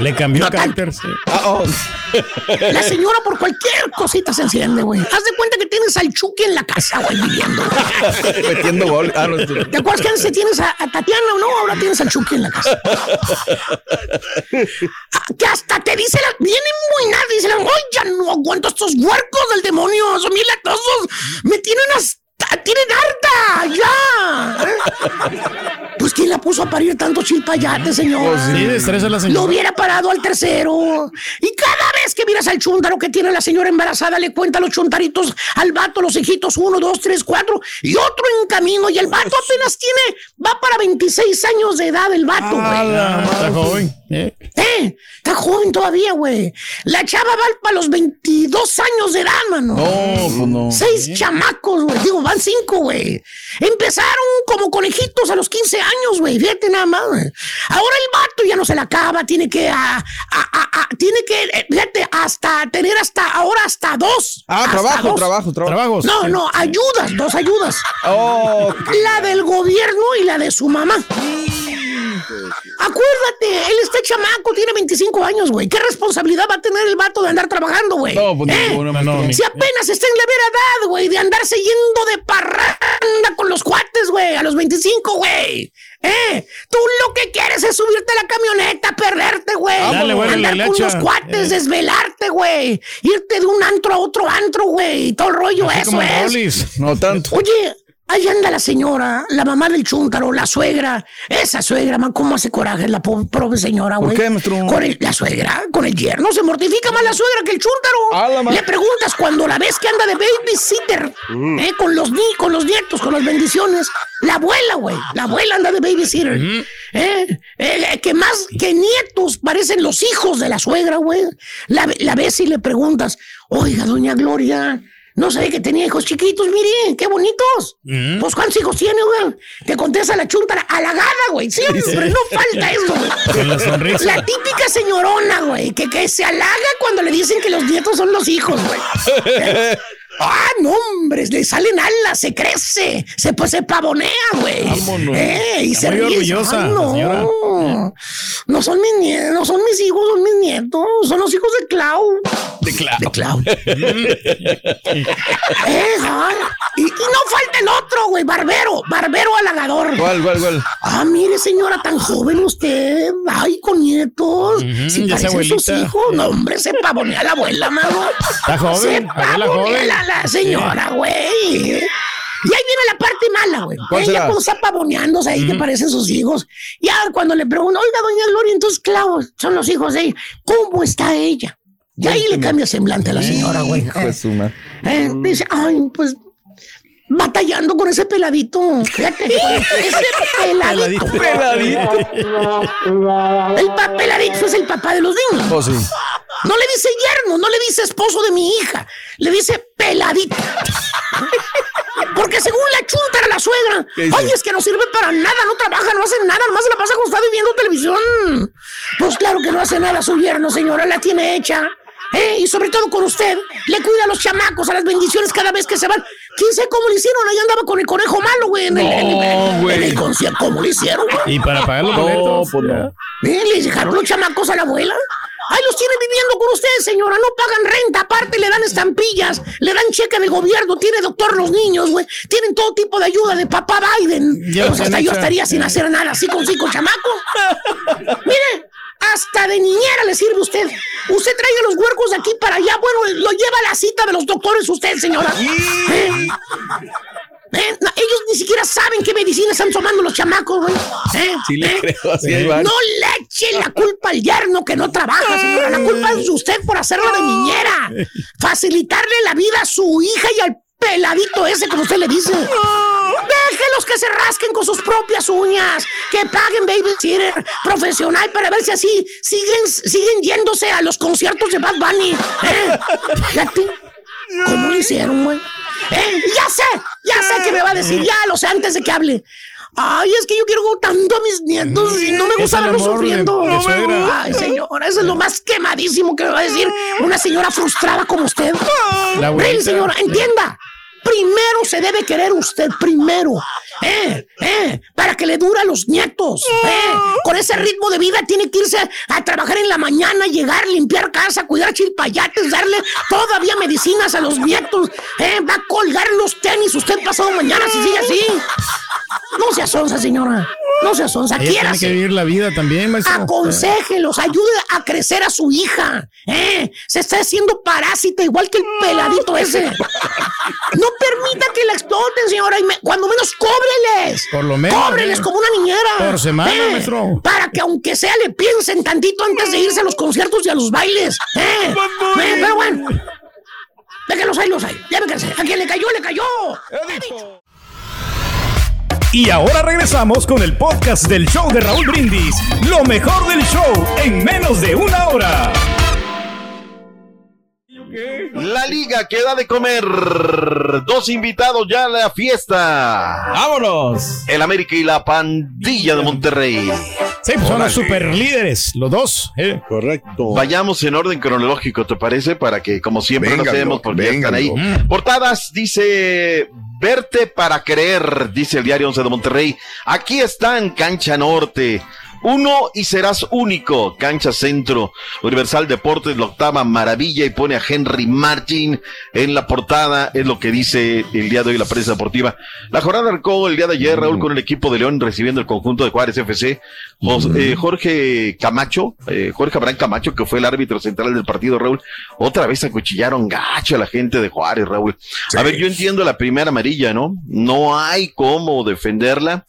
Le cambió No el carácter. sí. Ah, oh. La señora por cualquier cosita se enciende, güey. Haz de cuenta que tienes al Chucky en la casa, güey, viviendo. Metiendo gol. Ah, no, ¿Te acuerdas que antes tienes a, a Tatiana o no? Ahora tienes al Chucky en la casa. Que hasta te dice la. Vienen muy nada, dice la. ¡Ay, ya no aguanto estos huercos del demonio! Son bien latosos. Me tienen hasta. ¡Tienen harta! ¡Ya! Pues ¿quién la puso a parir tanto chilpayate, señor? Sí, destreza la Lo señora. hubiera parado al tercero. Y cada vez que miras al chuntaro que tiene la señora embarazada, le cuenta los chuntaritos al vato, los hijitos, uno, dos, tres, cuatro, y otro en camino. Y el vato apenas tiene, va para 26 años de edad el vato, güey. Ah, Está joven. ¿Eh? Eh, está joven todavía, güey. La chava va para los 22 años de edad, mano. No, pues no. Seis chamacos, güey. Digo, van cinco, güey. Empezaron como conejitos a los 15 años, güey. Fíjate nada más, güey. Ahora el vato ya no se la acaba. Tiene que, ah, ah, ah, tiene que, eh, fíjate, hasta tener hasta, ahora hasta dos. Ah, Hasta trabajo, dos. trabajo, trabajo. Trabajos. No, no, ayudas, dos ayudas. Oh, La del gobierno y la de su mamá. Acuérdate, él está chamaco, tiene 25 años, güey. ¿Qué responsabilidad va a tener el vato de andar trabajando, güey? no, pues ¿Eh? No, no, ni- Si apenas está en la vera edad, güey, de andarse yendo de parranda con los cuates, güey, a los 25, güey. ¿Eh? Tú lo que quieres es subirte a la camioneta, perderte, güey. Dale, güey, Andar la con los cuates, Eh. desvelarte, güey. Irte de un antro a otro antro, güey. Todo el rollo, Así eso es. No tanto. Oye, ahí anda la señora, la mamá del chúntaro, la suegra. Esa suegra, man, ¿cómo hace coraje la po- pobre señora, ¿Por güey? qué, maestro? Con el- la suegra, con el yerno, se mortifica más la suegra que el ma- Le preguntas cuando la ves que anda de babysitter, Mm. eh, con los ni con los nietos, con las bendiciones. La abuela, güey, la abuela anda de babysitter. eh, eh, que más que nietos parecen los hijos de la suegra, güey. La, la ves y le preguntas, oiga, doña Gloria. No sabía que tenía hijos chiquitos, miren, qué bonitos. Pues cuántos hijos tiene, güey. Te contesta la chuntara, halagada, güey. Siempre no falta eso. Con la sonrisa. La típica señorona, güey, que, que se halaga cuando le dicen que los nietos son los hijos, güey. Ah, no, hombre, le salen alas, se crece, se, pues, se pavonea, güey. Vámonos. Eh, y Está se muy ríe. orgullosa, señora. no. No son mis nietos, no son mis hijos, son mis nietos. Son los hijos de Clau. De claro. De Clau. Eh, ay, y, y no falta el otro, güey, barbero, barbero halagador. ¿Cuál, cuál, cuál? Ah, mire, señora, tan joven usted. Ay, con nietos. si ya es parecen sus abuelita. hijos. No, hombre, se pavonea la abuela, mano. Está joven, Se abuela pavonea joven. la, la señora, güey. Y ahí viene la parte mala, güey. ¿Cuál Ella cuando está pavoneándose ahí que parecen sus hijos. Ya cuando le pregunto, oiga, doña Gloria, entonces, claro, son los hijos de ella. ¿Cómo está ella? Y ahí le cambia semblante a la señora, güey. Madre. Eh, dice, ay, pues batallando con ese peladito. Fíjate, ese peladito. Peladito. El pa- peladito es el papá de los niños. Oh, sí. No le dice yerno, no le dice esposo de mi hija, le dice peladito. Porque según la chunta era la suegra, ay, es que no sirve para nada, no trabaja, no hace nada, nomás se la pasa acostado y viendo televisión. Pues claro que no hace nada su yerno, señora, la tiene hecha. ¿Eh? Y sobre todo con usted, le cuida a los chamacos, a las bendiciones cada vez que se van. ¿Quién sabe cómo le hicieron? Ahí andaba con el conejo malo, güey, en el, en el- concierto. ¿Cómo le hicieron, güey? Y para pagar los No, boletos. pues no. ¿Eh? ¿Le dejaron los chamacos a la abuela? Ahí los tiene viviendo con ustedes, señora. No pagan renta. Aparte, le dan estampillas, le dan cheque de gobierno. Tiene doctor los niños, güey. Tienen todo tipo de ayuda de papá Biden. Ya pues hasta yo estaría sin hacer nada así con cinco chamacos. Mire, hasta de niñera le sirve usted. Usted trae los huercos de aquí para allá. Bueno, lo lleva a la cita de los doctores usted, señora. ¿Eh? ¿Eh? No, ellos ni siquiera saben qué medicina están tomando los chamacos, güey. ¿Eh? Sí le ¿Eh? creo, varios. No le eche la culpa al yerno que no trabaja, señora. La culpa es de usted por hacerlo de niñera. Facilitarle la vida a su hija y al peladito ese, como usted le dice. Déjelos que se rasquen con sus propias uñas. Que paguen babysitter profesional para ver si así siguen, siguen yéndose a los conciertos de Bad Bunny. ¿Eh? Fíjate. ¿Cómo lo hicieron, güey? ¿Eh? Ya sé, ya sé que me va a decir, ya lo sé antes de que hable. Ay, es que yo quiero tanto a mis nietos y no me gusta verlos de- sufriendo. de. Ay, señora, eso es lo más quemadísimo que me va a decir una señora frustrada como usted. La Ven, abuelita. señora, entienda. Primero se debe querer usted, primero. ¿Eh? ¿Eh? Para que le dure a los nietos. ¿Eh? Con ese ritmo de vida tiene que irse a, a trabajar en la mañana, llegar, limpiar casa, cuidar chilpayates, darle todavía medicinas a los nietos. ¿Eh? Va a colgar los tenis usted pasado mañana si sigue así. No se asonza, señora. No se asonza. Ella tiene que vivir la vida también, maestro. Aconséjelos, ayude a crecer a su hija. ¿eh? Se está haciendo parásita igual que el peladito ese. No permita que la exploten, señora. y me- cuando menos cóbreles. Por lo menos, Cóbreles ¿eh? como una niñera. Por semana, maestro. Para que aunque sea le piensen tantito antes de irse a los conciertos y a los bailes. ¿eh? Eh, Pero bueno. Déjenlos ahí, los hay. Ya me cansé. A quien le cayó, le cayó. Y ahora regresamos con el podcast del show de Raúl Brindis. Lo mejor del show en menos de una hora. La liga queda de comer. Dos invitados ya a la fiesta. ¡Vámonos! El América y la pandilla de Monterrey. Sí, pues son los super líderes, los dos. ¿eh? Correcto. Vayamos en orden cronológico, ¿te parece? Para que, como siempre, lo Véngalo, hacemos porque ya están ahí. véngalo. Portadas dice: Verte para creer, dice el diario 11 de Monterrey. Aquí está en Cancha Norte. Uno y serás único. Cancha Centro. Universal Deportes, la octava maravilla y pone a Henry Martin en la portada. Es lo que dice el día de hoy la prensa deportiva. La jornada arrancó el día de ayer, Raúl, con el equipo de León recibiendo el conjunto de Juárez FC. Eh, Jorge Camacho, eh, Jorge Abraham Camacho, que fue el árbitro central del partido, Raúl. Otra vez acuchillaron gacho a la gente de Juárez, Raúl. A ver, yo entiendo la primera amarilla, ¿no? No hay cómo defenderla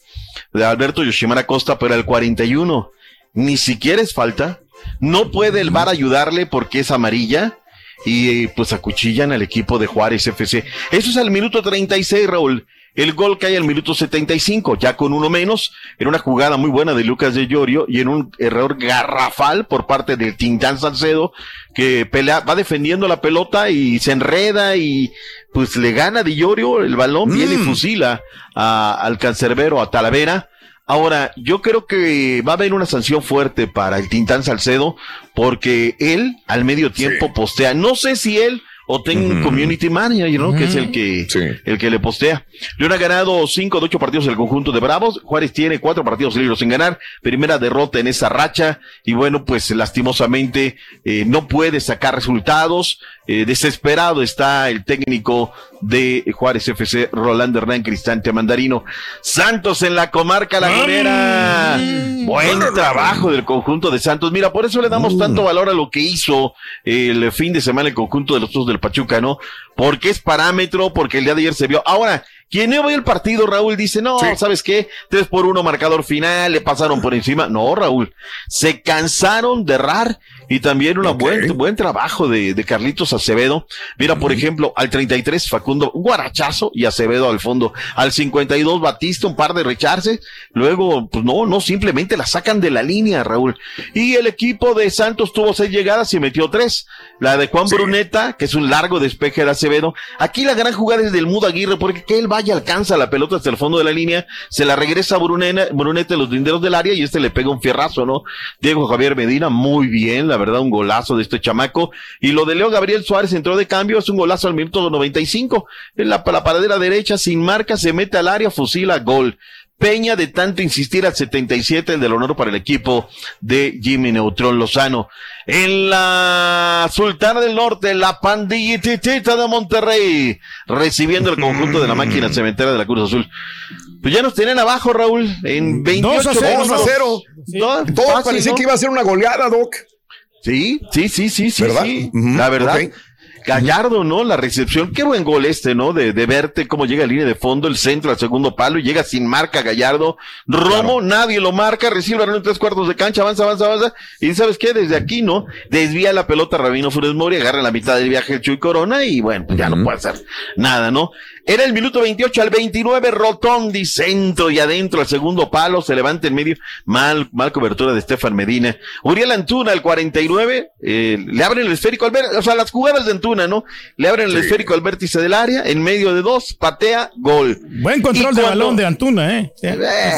de Alberto Yoshimara Costa, pero al 41 ni siquiera es falta. No puede el VAR ayudarle porque es amarilla y pues acuchillan al equipo de Juárez FC. Eso es al minuto 36, Raúl. El gol cae al minuto 75, ya con uno menos, en una jugada muy buena de Lucas de Llorio y en un error garrafal por parte del Tintán Salcedo, que pelea, va defendiendo la pelota y se enreda y pues le gana de Llorio el balón, viene y fusila a- al cancerbero, a Talavera. Ahora, yo creo que va a haber una sanción fuerte para el Tintán Salcedo porque él al medio tiempo postea, no sé si él o tenga un community manager, ¿no? Que es el que, el que le postea. León ha ganado cinco de ocho partidos del conjunto de Bravos. Juárez tiene cuatro partidos libres sin ganar. Primera derrota en esa racha. Y bueno, pues lastimosamente eh, no puede sacar resultados. Eh, desesperado está el técnico de Juárez FC, Rolando Hernán Cristante Mandarino. Santos en la comarca lagunera. Buen trabajo del conjunto de Santos. Mira, por eso le damos tanto valor a lo que hizo el fin de semana el conjunto de los dos del Pachuca, ¿no? Porque es parámetro, porque el día de ayer se vio. Ahora, quien no ve el partido, Raúl, dice, no, ¿sabes qué? Tres por uno marcador final, le pasaron por encima. No, Raúl, se cansaron de errar y también un buen, buen trabajo de, de Carlitos Acevedo. Mira, por ejemplo, al 33 Facundo, un guarachazo y Acevedo al fondo. Al 52 Batista, un par de recharces. Luego, pues no, no, simplemente la sacan de la línea, Raúl. Y el equipo de Santos tuvo seis llegadas y metió tres. La de Juan Bruneta, que es un largo despeje de Acevedo. Aquí la gran jugada es del Mudo Aguirre, porque que él vaya, alcanza la pelota hasta el fondo de la línea, se la regresa a en los linderos del área y este le pega un fierrazo, ¿no? Diego Javier Medina, muy bien, la verdad, un golazo de este chamaco. Y lo de Leo Gabriel Suárez entró de cambio, es un golazo al minuto 95. En la, la paradera derecha, sin marca, se mete al área, fusila, gol. Peña de tanto insistir al 77, el del honor para el equipo de Jimmy Neutrón Lozano. En la Sultana del Norte, la pandillitita de Monterrey, recibiendo el conjunto de la máquina cementera de la Cruz Azul. Pues ya nos tienen abajo, Raúl, en 28 2 a 0. 2 a 0. No, Todo fácil, parecía ¿no? que iba a ser una goleada, Doc. Sí, sí, sí, sí, sí. ¿Verdad? sí. Ujú, La verdad. ok. Gallardo, ¿no? La recepción, qué buen gol este, ¿no? De, de verte cómo llega a línea de fondo, el centro al segundo palo y llega sin marca Gallardo. Romo, nadie lo marca, recibe en tres cuartos de cancha, avanza, avanza, avanza. Y ¿sabes qué? Desde aquí, ¿no? Desvía la pelota Rabino Funes Mori, agarra en la mitad del viaje el Chuy Corona y bueno, pues ya no puede hacer nada, ¿no? Era el minuto 28 al 29, Rotondi, centro y adentro al segundo palo, se levanta en medio, mal, mal cobertura de Estefan Medina. Uriel Antuna al 49, eh, le abren el esférico al vértice, o sea, las jugadas de Antuna, ¿no? Le abren el esférico al vértice del área, en medio de dos, patea, gol. Buen control de balón de Antuna, ¿eh? Eh,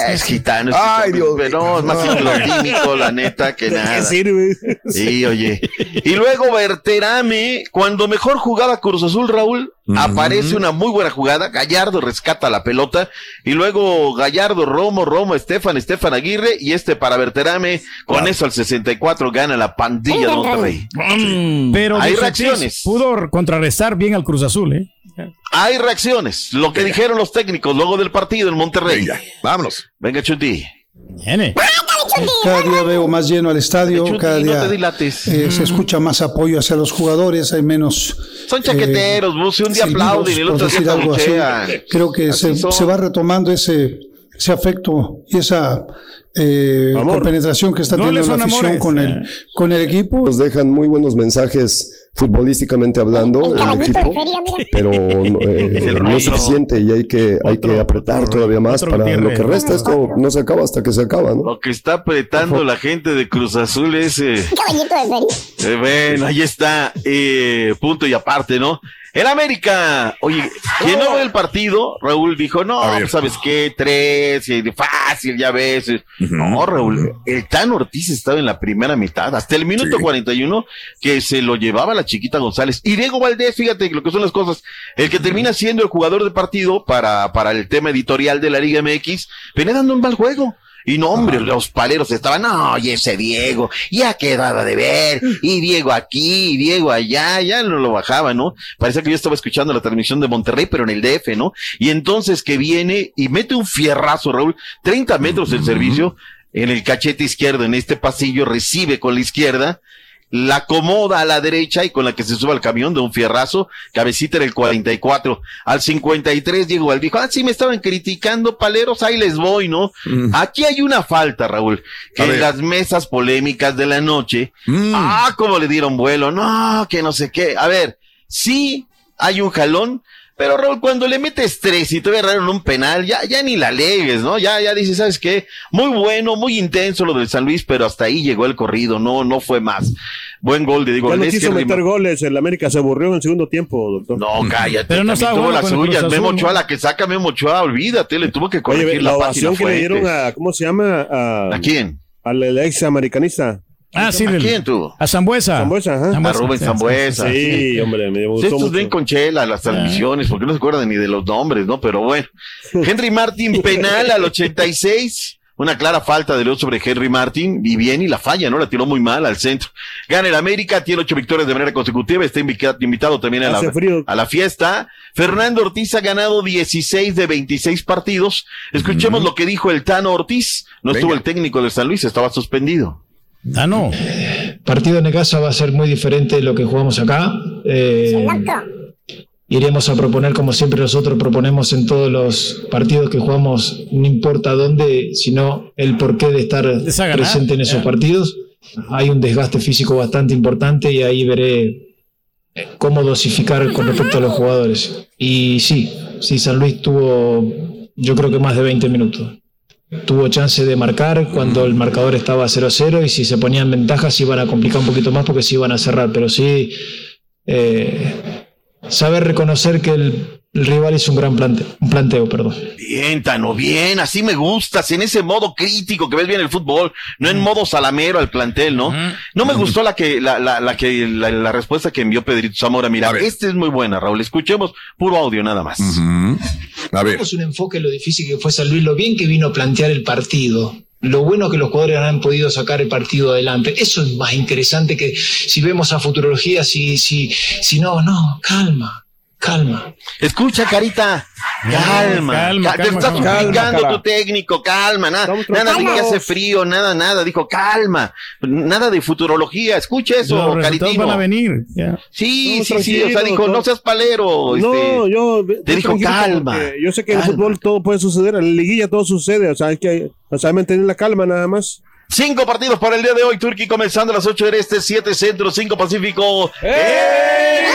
es gitano, es Ay, gitano, Dios no, es más ciclotímico, la neta, que nada. sirve? Sí, oye. Y luego Berterame, cuando mejor jugaba Cruz Azul, Raúl, aparece una muy buena jugada. Gallardo rescata la pelota. Y luego Gallardo, Romo, Romo, Estefan, Estefan Aguirre. Y este para Berterame. Con eso al 64 gana la pandilla de Monterrey. Pero Hay reacciones. Pudo contrarrestar bien al Cruz Azul, ¿eh? Hay reacciones. Lo que dijeron los técnicos luego del partido en Monterrey. Vámonos. Venga, Chuti. Viene. Cada día veo más lleno al estadio, Chuti, cada no día te dilates. eh, se escucha más apoyo hacia los jugadores, hay menos... Son chaqueteros, Buce, un día aplauden y el otro día decir algo así. Creo que Así se, se va retomando ese, ese afecto y esa eh, compenetración que está No teniendo la afición amores, con el, con el equipo. Nos dejan muy buenos mensajes futbolísticamente hablando el equipo, pero no, eh, no es suficiente y hay que, hay que apretar todavía más para lo Gutiérrez. que resta. Esto no se acaba hasta que se acaba, ¿no? Lo que está apretando la gente de Cruz Azul es... eh, de. Eh, bueno, ahí está, eh, punto y aparte, ¿no? El América, oye, quien no ve el partido, Raúl dijo, no, pues, ¿sabes qué? Tres, y fácil, ya ves. No, Raúl, el Tan Ortiz estaba en la primera mitad, hasta el minuto 41, que se lo llevaba la chiquita González. Y Diego Valdés, fíjate lo que son las cosas, el que termina siendo el jugador de partido para, para el tema editorial de la Liga MX, venía dando un mal juego. Y no, hombre, los paleros estaban, no, y ese Diego, ya quedaba de ver, y Diego aquí, y Diego allá, ya no lo bajaba, ¿no? Parece que yo estaba escuchando la transmisión de Monterrey, pero en el DF, ¿no? Y entonces que viene y mete un fierrazo, Raúl, 30 metros el servicio, en el cachete izquierdo, en este pasillo, recibe con la izquierda, la acomoda a la derecha y con la que se sube al camión de un fierrazo, cabecita en el 44. Al 53 Diego Valdés dijo, ah, sí me estaban criticando paleros, ahí les voy, ¿no? Aquí hay una falta, Raúl, que A en ver. las mesas polémicas de la noche, ah, cómo le dieron vuelo, no, que no sé qué. A ver, sí hay un jalón, pero Raúl, cuando le metes tres y te agarraron un penal, ya, ya ni la legues, ¿no? Ya, ya dices, ¿sabes qué? Muy bueno, muy intenso lo del San Luis, pero hasta ahí llegó el corrido, no, no fue más. Buen gol de Diego Ya no Valdés, quiso que meter goles, el América se aburrió en el segundo tiempo, doctor. No, cállate. Pero no tuvo bueno las suyas. Memo Ochoa, ¿no? la que saca Memo Ochoa, olvídate, le tuvo que Oye, corregir la la, ovación página que le dieron a, ¿cómo se llama? A, ¿A quién? Al ex americanista. Ah, sí, ¿A quién tú? A Zambuesa. Zambuesa, ajá. A Rubén sí, Zambuesa. Sí, hombre, me gustó Estos mucho. ven con chela las transmisiones, porque no se acuerdan ni de los nombres, ¿no? Pero bueno. Henry Martin penal al 86. Una clara falta de luz sobre Henry Martin. Y bien, y la falla, ¿no? La tiró muy mal al centro. Gana el América, tiene ocho victorias de manera consecutiva. Está invitado también a la, a la fiesta. Fernando Ortiz ha ganado 16 de 26 partidos. Escuchemos lo que dijo el Tano Ortiz. No estuvo el técnico de San Luis, estaba suspendido. Ah, no. partido en casa va a ser muy diferente de lo que jugamos acá. Eh, iremos a proponer como siempre nosotros proponemos en todos los partidos que jugamos, no importa dónde, sino el porqué de estar presente en esos partidos. Hay un desgaste físico bastante importante y ahí veré cómo dosificar con respecto a los jugadores. Y sí, sí, San Luis tuvo yo creo que más de 20 minutos. Tuvo chance de marcar cuando el marcador estaba 0-0 y si se ponían en ventaja se iban a complicar un poquito más porque se iban a cerrar, pero sí eh, saber reconocer que el, el rival hizo un gran plante, un planteo, perdón. Bien, Tano, bien, así me gustas, en ese modo crítico que ves bien el fútbol, no en modo salamero al plantel, ¿no? No me gustó la que, la, la, la que, la, la respuesta que envió Pedrito Zamora. Mira, esta es muy buena, Raúl. Escuchemos puro audio nada más. A ver. Tenemos un enfoque en lo difícil que fue San Luis, lo bien que vino a plantear el partido. Lo bueno que los jugadores han podido sacar el partido adelante. Eso es más interesante que si vemos a futurología, si, si, si no, no, calma, calma. Escucha, Carita. Calma, Calma, Ca- te calma, está calma. suplicando tu técnico, calma, nada, nada de que hace frío, nada, nada, dijo calma, nada de futurología, escucha eso, Los Caritino. van a venir. ya. Sí, No, sí, sí, o sea, dijo, no. no seas palero. No, este, yo. te dijo calma. Yo sé que en el fútbol todo puede suceder, en la liguilla todo sucede, o sea, hay que, o sea, mantener la calma nada más. Cinco partidos para el día de hoy, Turquía comenzando a las 8 del este, 7 centro, 5 pacífico. Los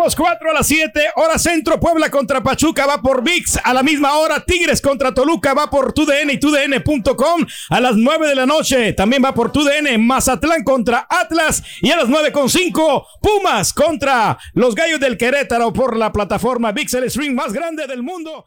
tenemos cuatro a las 7. Hora centro, Puebla contra Pachuca va por VIX. A la misma hora, Tigres contra Toluca va por TUDN y TUDN.com. A las 9 de la noche también va por TUDN. Mazatlán contra Atlas. Y a las 9 con 5, Pumas contra los Gallos del Querétaro por la plataforma VIX, el stream más grande del mundo.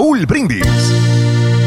Raúl Brindis.